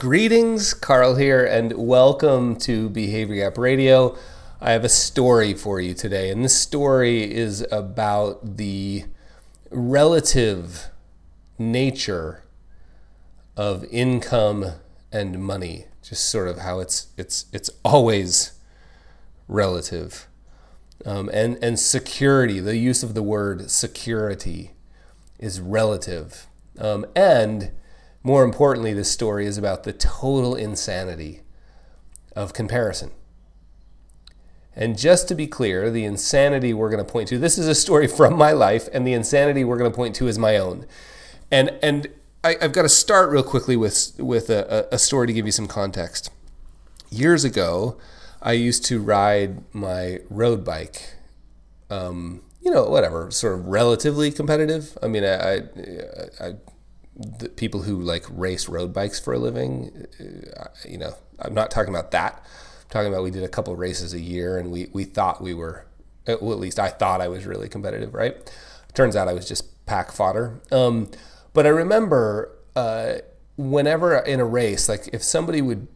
Greetings, Carl here, and welcome to Behavior Gap Radio. I have a story for you today, and this story is about the relative nature of income and money, just sort of how it's it's it's always relative, um, and and security. The use of the word security is relative, um, and more importantly, this story is about the total insanity of comparison. And just to be clear, the insanity we're going to point to, this is a story from my life, and the insanity we're going to point to is my own. And, and I, have got to start real quickly with, with a, a story to give you some context. Years ago, I used to ride my road bike. Um, you know, whatever, sort of relatively competitive. I mean, I, I, I the people who like race road bikes for a living, uh, you know, I'm not talking about that. I'm talking about we did a couple races a year and we, we thought we were, uh, well, at least I thought I was really competitive, right? Turns out I was just pack fodder. Um, but I remember uh, whenever in a race, like if somebody would,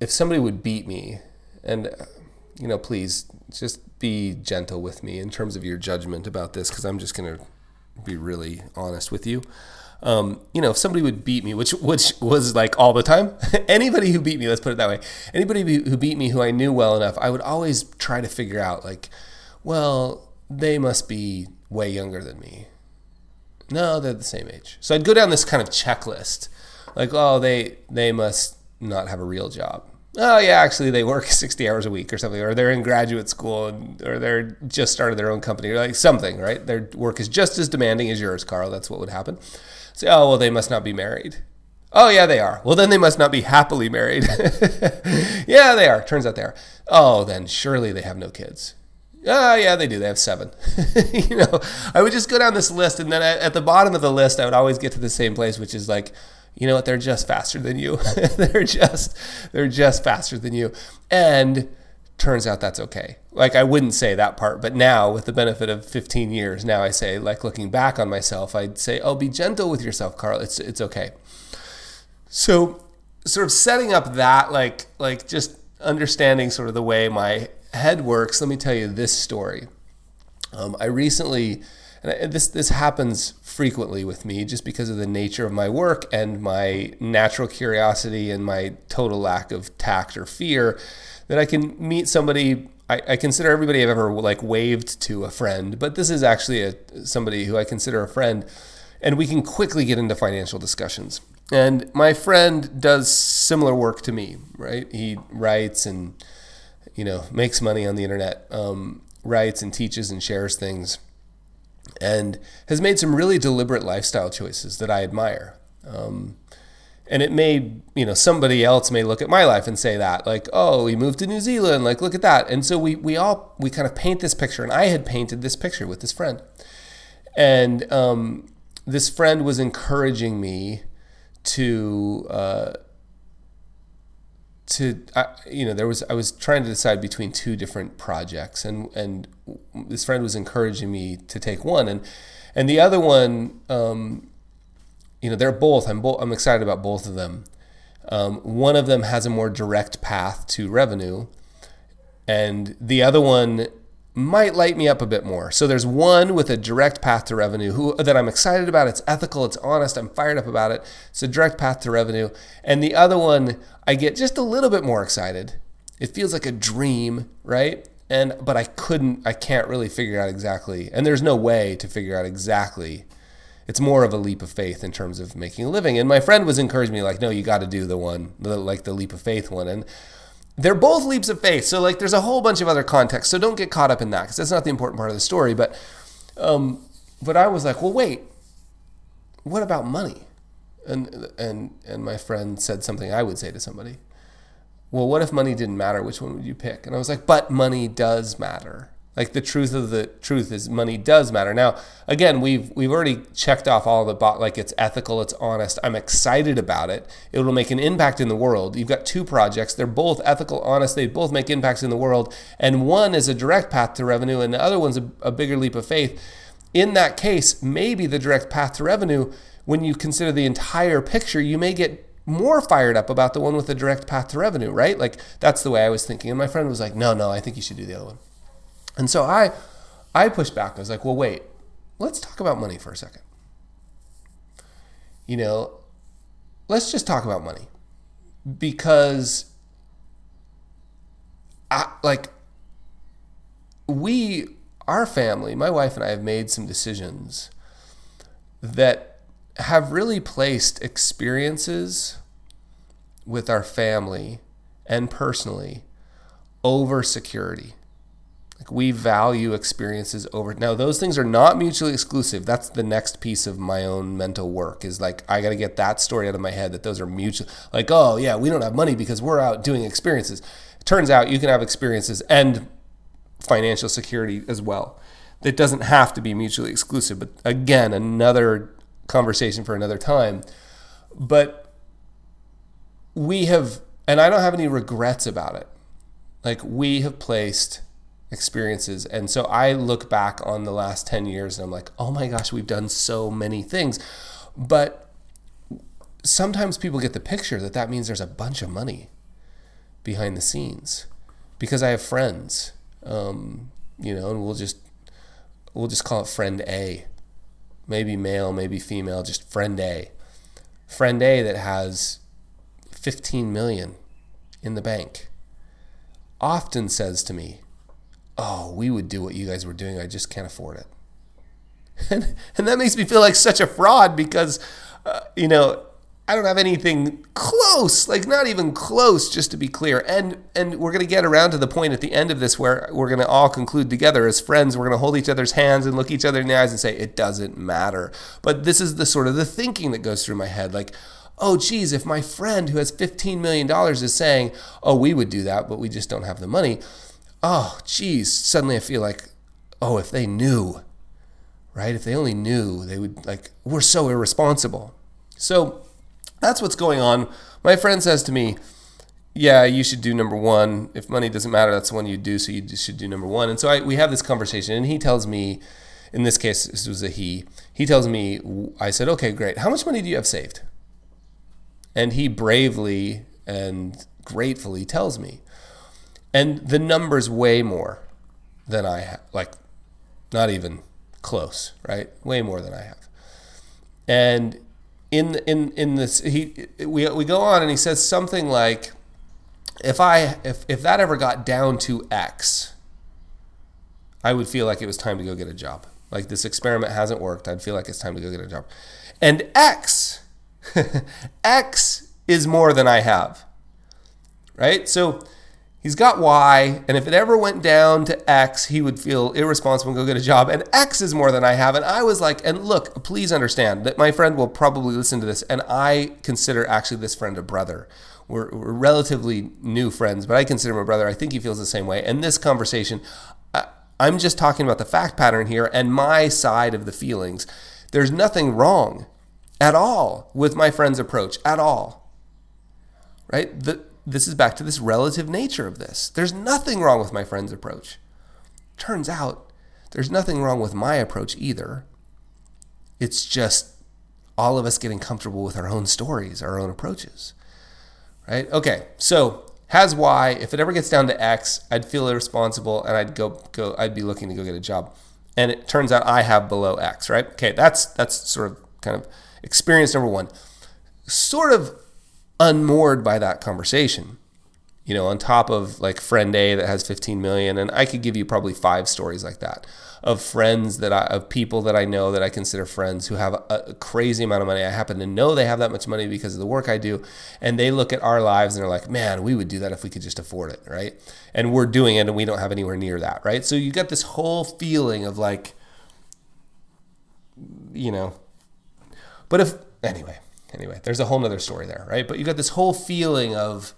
if somebody would beat me, and uh, you know, please just be gentle with me in terms of your judgment about this, because I'm just gonna be really honest with you. Um, you know, if somebody would beat me, which which was like all the time, anybody who beat me, let's put it that way, anybody who beat me who I knew well enough, I would always try to figure out like, well, they must be way younger than me. No, they're the same age. So I'd go down this kind of checklist, like, oh, they they must not have a real job oh yeah, actually they work 60 hours a week or something, or they're in graduate school, and, or they're just started their own company, or like something, right? Their work is just as demanding as yours, Carl. That's what would happen. Say, oh well, they must not be married. Oh yeah, they are. Well, then they must not be happily married. yeah, they are. Turns out they are. Oh, then surely they have no kids. Oh yeah, they do. They have seven. you know, I would just go down this list, and then at the bottom of the list, I would always get to the same place, which is like you know what? They're just faster than you. they're just they're just faster than you. And turns out that's okay. Like I wouldn't say that part, but now with the benefit of 15 years, now I say like looking back on myself, I'd say, "Oh, be gentle with yourself, Carl. It's it's okay." So, sort of setting up that like like just understanding sort of the way my head works, let me tell you this story. Um, I recently and this this happens frequently with me just because of the nature of my work and my natural curiosity and my total lack of tact or fear that I can meet somebody I, I consider everybody I've ever like waved to a friend, but this is actually a somebody who I consider a friend, and we can quickly get into financial discussions. And my friend does similar work to me, right? He writes and you know makes money on the internet, um, writes and teaches and shares things and has made some really deliberate lifestyle choices that I admire. Um, and it may, you know, somebody else may look at my life and say that, like, oh, he moved to New Zealand, like, look at that. And so we we all we kind of paint this picture, and I had painted this picture with this friend, and um, this friend was encouraging me to. Uh, to I, you know there was I was trying to decide between two different projects and and this friend was encouraging me to take one and and the other one um, you know they're both I'm both I'm excited about both of them. Um, one of them has a more direct path to revenue and the other one might light me up a bit more. So there's one with a direct path to revenue who that I'm excited about. It's ethical, it's honest, I'm fired up about it. It's a direct path to revenue. And the other one I get just a little bit more excited. It feels like a dream, right? And but I couldn't I can't really figure out exactly. And there's no way to figure out exactly. It's more of a leap of faith in terms of making a living. And my friend was encouraging me like, "No, you got to do the one, the, like the leap of faith one." And they're both leaps of faith. So like there's a whole bunch of other context. So don't get caught up in that because that's not the important part of the story. But um, but I was like, well, wait, what about money? And and and my friend said something I would say to somebody. Well, what if money didn't matter? Which one would you pick? And I was like, but money does matter. Like the truth of the truth is money does matter. Now, again, we've we've already checked off all the bot like it's ethical, it's honest. I'm excited about it. It will make an impact in the world. You've got two projects. They're both ethical, honest. They both make impacts in the world. And one is a direct path to revenue and the other one's a, a bigger leap of faith. In that case, maybe the direct path to revenue, when you consider the entire picture, you may get more fired up about the one with the direct path to revenue, right? Like that's the way I was thinking. And my friend was like, no, no, I think you should do the other one. And so I, I pushed back. I was like, well, wait, let's talk about money for a second. You know, let's just talk about money because I, like we our family my wife and i have made some decisions that have really placed experiences with our family and personally over security we value experiences over now those things are not mutually exclusive. That's the next piece of my own mental work is like I got to get that story out of my head that those are mutual like oh yeah, we don't have money because we're out doing experiences. It turns out you can have experiences and financial security as well. it doesn't have to be mutually exclusive, but again, another conversation for another time. But we have and I don't have any regrets about it. Like we have placed experiences. And so I look back on the last 10 years and I'm like, oh my gosh, we've done so many things. But sometimes people get the picture that that means there's a bunch of money behind the scenes because I have friends, um, you know, and we'll just we'll just call it friend A, maybe male, maybe female, just friend A, friend A that has 15 million in the bank, often says to me, oh, we would do what you guys were doing. I just can't afford it. And, and that makes me feel like such a fraud because, uh, you know, I don't have anything close, like not even close, just to be clear. And and we're gonna get around to the point at the end of this where we're gonna all conclude together as friends. We're gonna hold each other's hands and look each other in the eyes and say it doesn't matter. But this is the sort of the thinking that goes through my head, like, oh geez, if my friend who has fifteen million dollars is saying, oh, we would do that, but we just don't have the money oh, geez, suddenly I feel like, oh, if they knew, right? If they only knew, they would like, we're so irresponsible. So that's what's going on. My friend says to me, yeah, you should do number one. If money doesn't matter, that's the one you do. So you should do number one. And so I, we have this conversation, and he tells me, in this case, this was a he. He tells me, I said, okay, great. How much money do you have saved? And he bravely and gratefully tells me, and the numbers way more than I have. Like, not even close, right? Way more than I have. And in in in this, he we we go on and he says something like, if I if if that ever got down to X, I would feel like it was time to go get a job. Like this experiment hasn't worked. I'd feel like it's time to go get a job. And X, X is more than I have. Right? So He's got Y, and if it ever went down to X, he would feel irresponsible and go get a job. And X is more than I have. And I was like, and look, please understand that my friend will probably listen to this, and I consider actually this friend a brother. We're, we're relatively new friends, but I consider him a brother. I think he feels the same way. And this conversation, I, I'm just talking about the fact pattern here and my side of the feelings. There's nothing wrong at all with my friend's approach, at all. Right? The, this is back to this relative nature of this. There's nothing wrong with my friend's approach. Turns out there's nothing wrong with my approach either. It's just all of us getting comfortable with our own stories, our own approaches. Right? Okay, so has Y. If it ever gets down to X, I'd feel irresponsible and I'd go go I'd be looking to go get a job. And it turns out I have below X, right? Okay, that's that's sort of kind of experience number one. Sort of unmoored by that conversation. You know, on top of like friend A that has 15 million, and I could give you probably five stories like that of friends that I, of people that I know that I consider friends who have a, a crazy amount of money. I happen to know they have that much money because of the work I do, and they look at our lives and they're like, "Man, we would do that if we could just afford it, right?" And we're doing it, and we don't have anywhere near that, right? So you get this whole feeling of like, you know, but if anyway anyway, there's a whole nother story there, right? But you got this whole feeling of,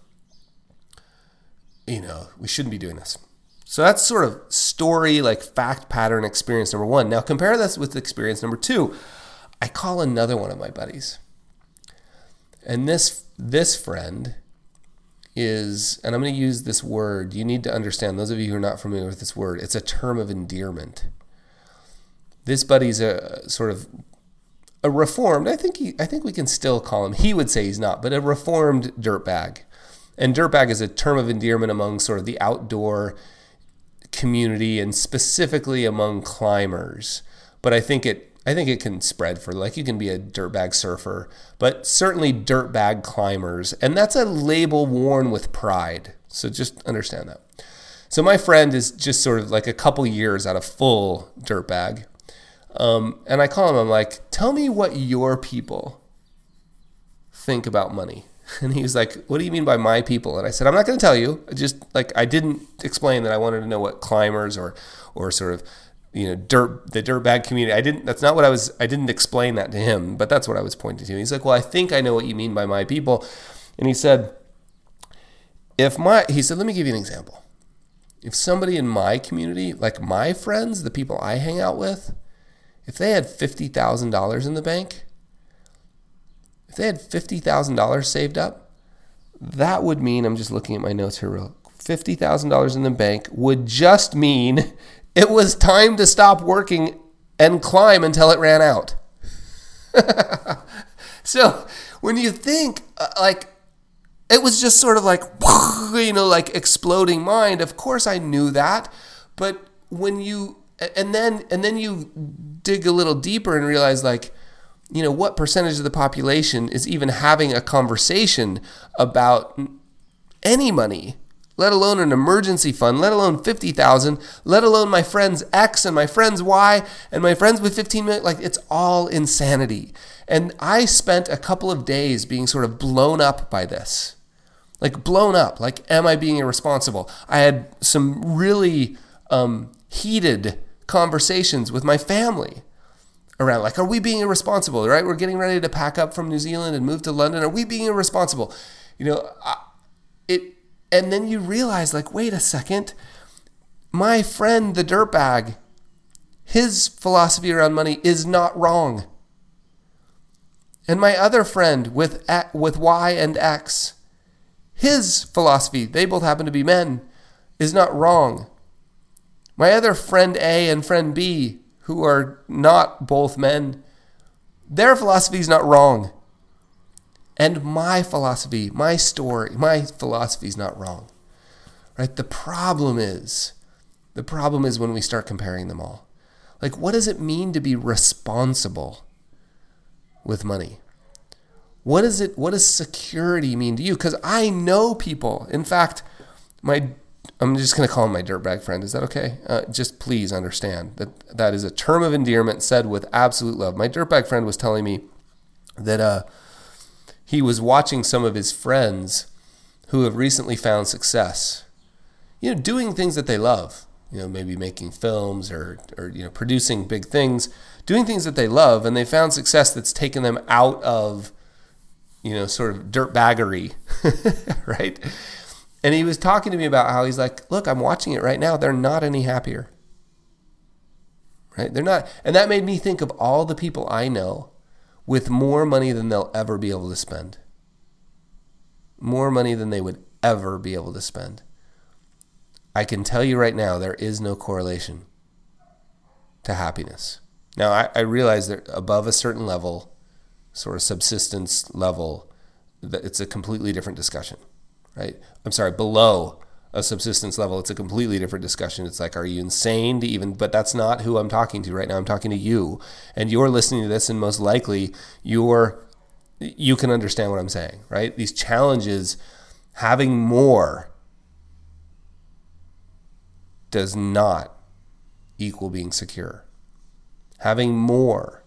you know, we shouldn't be doing this. So that's sort of story, like fact pattern experience number one. Now compare this with experience number two. I call another one of my buddies. And this this friend is, and I'm going to use this word. You need to understand, those of you who are not familiar with this word, it's a term of endearment. This buddy's a sort of a reformed, I think he, I think we can still call him, he would say he's not, but a reformed dirtbag. And dirtbag is a term of endearment among sort of the outdoor community and specifically among climbers. But I think it I think it can spread for like you can be a dirtbag surfer, but certainly dirtbag climbers. And that's a label worn with pride. So just understand that. So my friend is just sort of like a couple years out of full dirtbag. Um, and I call him, I'm like, tell me what your people think about money. And he's like, what do you mean by my people? And I said, I'm not going to tell you. I just like, I didn't explain that I wanted to know what climbers or, or sort of, you know, dirt, the dirtbag community. I didn't, that's not what I was, I didn't explain that to him, but that's what I was pointing to. He's like, well, I think I know what you mean by my people. And he said, if my, he said, let me give you an example. If somebody in my community, like my friends, the people I hang out with, if they had $50,000 in the bank, if they had $50,000 saved up, that would mean, I'm just looking at my notes here real $50,000 in the bank would just mean it was time to stop working and climb until it ran out. so when you think uh, like it was just sort of like you know like exploding mind of course i knew that but when you and then and then you dig a little deeper and realize like you know what percentage of the population is even having a conversation about any money let alone an emergency fund let alone 50,000 let alone my friends X and my friends Y and my friends with 15 million like it's all insanity. And I spent a couple of days being sort of blown up by this. Like blown up. Like am I being irresponsible? I had some really um, heated conversations with my family around like are we being irresponsible right? We're getting ready to pack up from new zealand and move to london. Are we being irresponsible? You know it and then you realize like wait a second. My friend the dirtbag his philosophy around money is not wrong. And my other friend with with y and x his philosophy they both happen to be men is not wrong my other friend A and friend B, who are not both men, their philosophy is not wrong. And my philosophy, my story, my philosophy is not wrong. Right? The problem is, the problem is when we start comparing them all. Like, what does it mean to be responsible with money? What is it? What does security mean to you? Because I know people. In fact, my I'm just going to call him my dirtbag friend. Is that okay? Uh, just please understand that that is a term of endearment said with absolute love. My dirtbag friend was telling me that uh, he was watching some of his friends who have recently found success, you know, doing things that they love. You know, maybe making films or, or you know, producing big things, doing things that they love, and they found success that's taken them out of, you know, sort of dirtbaggery, right? And he was talking to me about how he's like, look, I'm watching it right now. They're not any happier. Right? They're not. And that made me think of all the people I know with more money than they'll ever be able to spend. More money than they would ever be able to spend. I can tell you right now, there is no correlation to happiness. Now, I, I realize that above a certain level, sort of subsistence level, that it's a completely different discussion right? I'm sorry, below a subsistence level, it's a completely different discussion. It's like, are you insane to even, but that's not who I'm talking to right now. I'm talking to you. And you're listening to this, and most likely you're, you can understand what I'm saying, right? These challenges, having more does not equal being secure. Having more.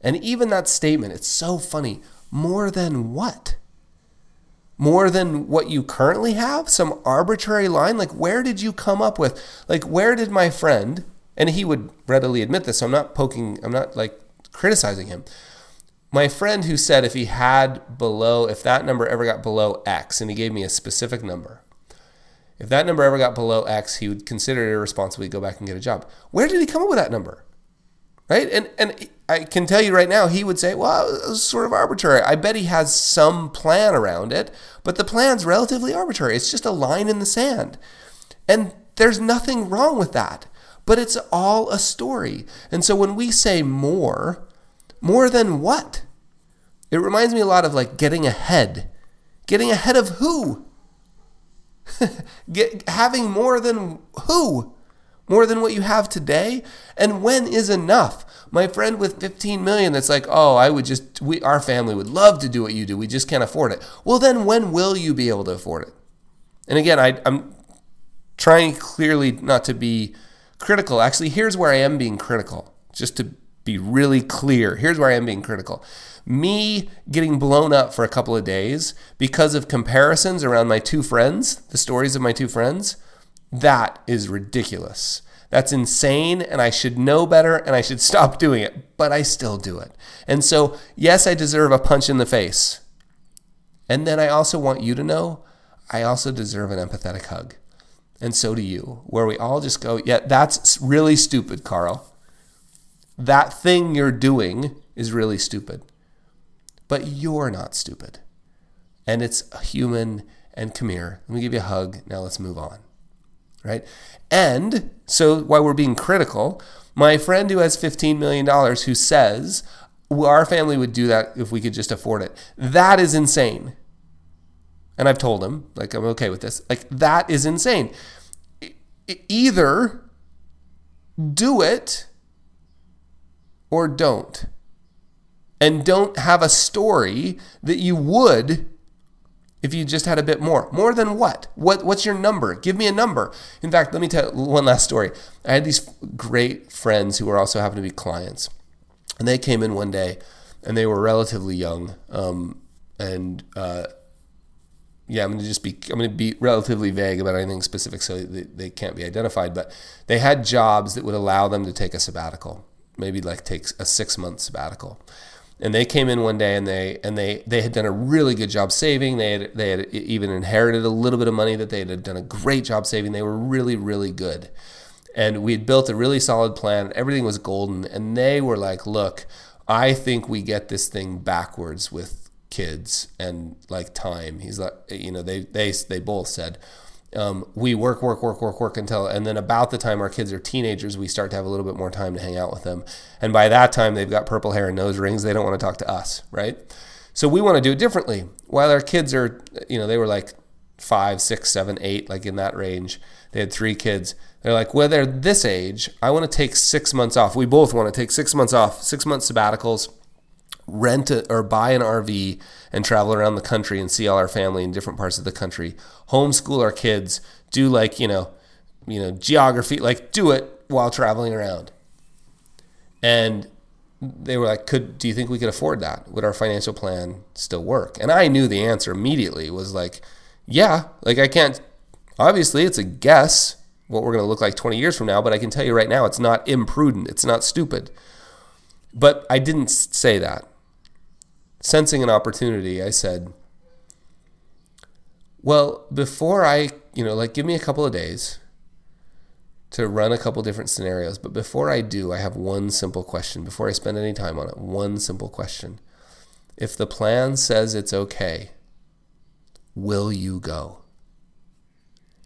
And even that statement, it's so funny. More than what? More than what you currently have? Some arbitrary line? Like, where did you come up with? Like, where did my friend, and he would readily admit this, so I'm not poking, I'm not like criticizing him. My friend who said if he had below, if that number ever got below X, and he gave me a specific number, if that number ever got below X, he would consider it irresponsible to go back and get a job. Where did he come up with that number? Right? And and I can tell you right now, he would say, well, it was sort of arbitrary. I bet he has some plan around it, but the plan's relatively arbitrary. It's just a line in the sand. And there's nothing wrong with that, but it's all a story. And so when we say more, more than what? It reminds me a lot of like getting ahead. Getting ahead of who? Get, having more than who? More than what you have today? And when is enough? My friend with 15 million that's like, "Oh, I would just we our family would love to do what you do. We just can't afford it." Well, then when will you be able to afford it? And again, I, I'm trying clearly not to be critical. Actually, here's where I am being critical, just to be really clear. Here's where I am being critical. Me getting blown up for a couple of days because of comparisons around my two friends, the stories of my two friends, that is ridiculous. That's insane, and I should know better and I should stop doing it, but I still do it. And so, yes, I deserve a punch in the face. And then I also want you to know I also deserve an empathetic hug. And so do you, where we all just go, yeah, that's really stupid, Carl. That thing you're doing is really stupid. But you're not stupid. And it's human. And come here. Let me give you a hug. Now let's move on. Right? And so while we're being critical, my friend who has $15 million who says, well, our family would do that if we could just afford it. That is insane. And I've told him, like, I'm okay with this. Like, that is insane. Either do it or don't. And don't have a story that you would if you just had a bit more. More than what? What what's your number? Give me a number. In fact, let me tell one last story. I had these great friends who were also happened to be clients. And they came in one day and they were relatively young. Um, and uh, yeah, I'm going to just be I'm to be relatively vague about anything specific, so they, they can't be identified. But they had jobs that would allow them to take a sabbatical, maybe like take a six month sabbatical. And they came in one day and they and they they had done a really good job saving. They had they had even inherited a little bit of money that they had done a great job saving. They were really really good, and we had built a really solid plan. Everything was golden, and they were like, "Look, I think we get this thing backwards with kids and like time. He's like, you know, they they they both said. Um, we work, work, work, work, work until, and then about the time our kids are teenagers, we start to have a little bit more time to hang out with them. And by that time, they've got purple hair and nose rings. They don't want to talk to us, right? So we want to do it differently. While our kids are, you know, they were like five, six, seven, eight, like in that range. They had three kids. They're like, well, they're this age. I want to take six months off. We both want to take six months off, six month sabbaticals rent a, or buy an RV and travel around the country and see all our family in different parts of the country. Homeschool our kids, do like, you know, you know, geography, like do it while traveling around. And they were like, "Could do you think we could afford that? Would our financial plan still work?" And I knew the answer immediately was like, "Yeah, like I can't obviously it's a guess what we're going to look like 20 years from now, but I can tell you right now it's not imprudent, it's not stupid." But I didn't say that sensing an opportunity, I said, well, before I, you know, like give me a couple of days to run a couple different scenarios. But before I do, I have one simple question. Before I spend any time on it, one simple question. If the plan says it's okay, will you go?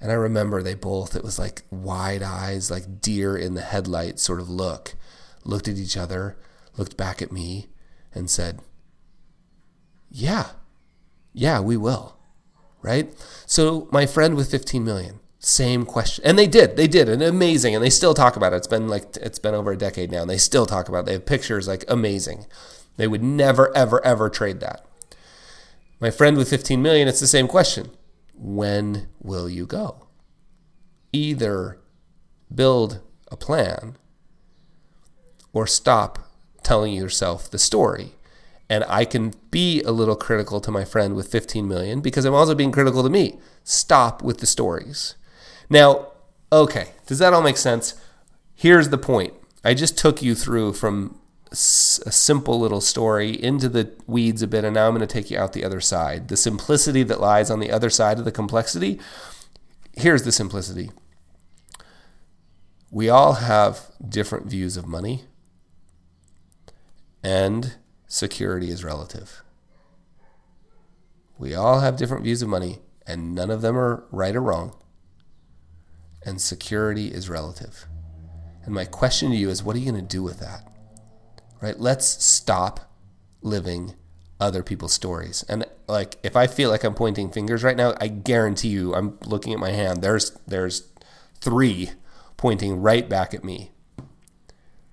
And I remember they both, it was like wide eyes, like deer in the headlights sort of look, looked at each other, looked back at me, and said, yeah, yeah, we will. Right? So my friend with 15 million, same question. And they did, they did, and amazing. And they still talk about it. It's been like, it's been over a decade now, and they still talk about it. They have pictures like amazing. They would never, ever, ever trade that. My friend with 15 million, it's the same question. When will you go? Either build a plan or stop telling yourself the story and I can be a little critical to my friend with 15 million because I'm also being critical to me. Stop with the stories. Now, okay, does that all make sense? Here's the point. I just took you through from a simple little story into the weeds a bit, and now I'm going to take you out the other side. The simplicity that lies on the other side of the complexity. Here's the simplicity we all have different views of money, and security is relative. We all have different views of money, and none of them are right or wrong. And security is relative. And my question to you is what are you going to do with that? right? Let's stop living other people's stories. And like if I feel like I'm pointing fingers right now, I guarantee you I'm looking at my hand. There's there's 3 pointing right back at me.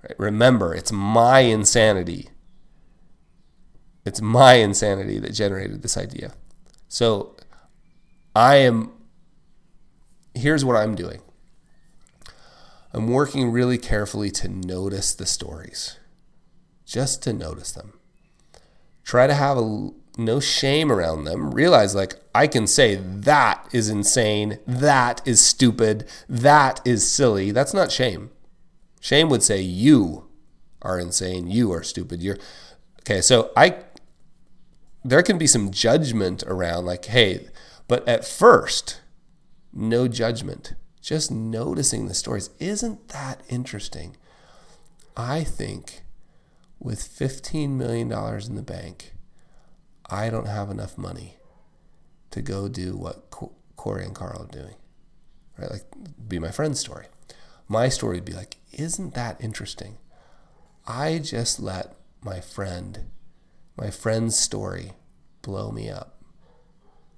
Right? Remember, it's my insanity. It's my insanity that generated this idea. So I am here's what I'm doing. I'm working really carefully to notice the stories. Just to notice them. Try to have a, no shame around them. Realize, like, I can say that is insane, that is stupid, that is silly. That's not shame. Shame would say you are insane, you are stupid. You're okay. So I, there can be some judgment around, like, hey, but at first, no judgment, just noticing the stories. Isn't that interesting? I think with $15 million in the bank, I don't have enough money to go do what Corey and Carl are doing. Right? Like, be my friend's story. My story would be like, isn't that interesting? I just let my friend, my friend's story blow me up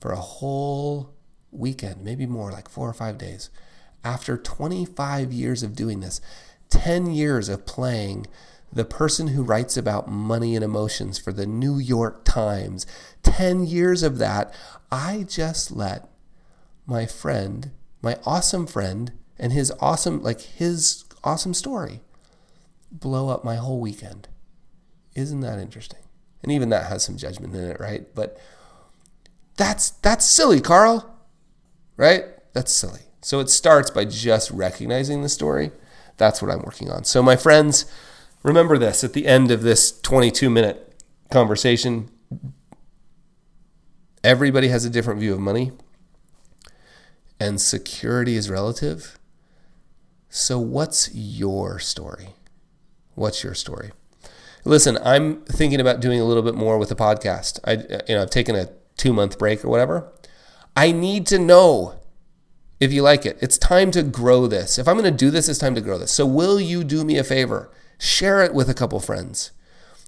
for a whole weekend, maybe more, like four or five days. After 25 years of doing this, 10 years of playing the person who writes about money and emotions for the New York Times, 10 years of that, I just let my friend, my awesome friend, and his awesome, like his awesome story blow up my whole weekend. Isn't that interesting? And even that has some judgment in it, right? But that's that's silly, Carl. Right? That's silly. So it starts by just recognizing the story. That's what I'm working on. So my friends, remember this at the end of this 22 minute conversation. Everybody has a different view of money, and security is relative. So, what's your story? What's your story? Listen, I'm thinking about doing a little bit more with the podcast. I, you know, I've taken a two month break or whatever. I need to know if you like it. It's time to grow this. If I'm going to do this, it's time to grow this. So, will you do me a favor? Share it with a couple friends.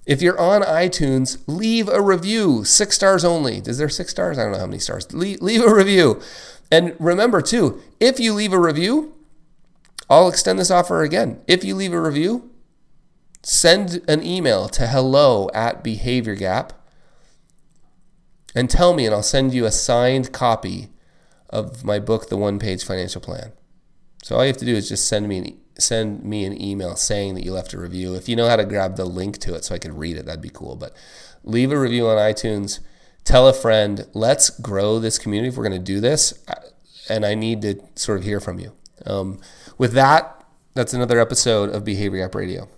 If you're on iTunes, leave a review, six stars only. Is there six stars? I don't know how many stars. Leave, leave a review. And remember, too, if you leave a review, I'll extend this offer again. If you leave a review, send an email to hello at Behavior Gap and tell me, and I'll send you a signed copy of my book, The One Page Financial Plan. So all you have to do is just send me an, send me an email saying that you left a review. If you know how to grab the link to it so I can read it, that'd be cool. But leave a review on iTunes. Tell a friend. Let's grow this community if we're going to do this. And I need to sort of hear from you. Um, with that, that's another episode of Behavior Gap Radio.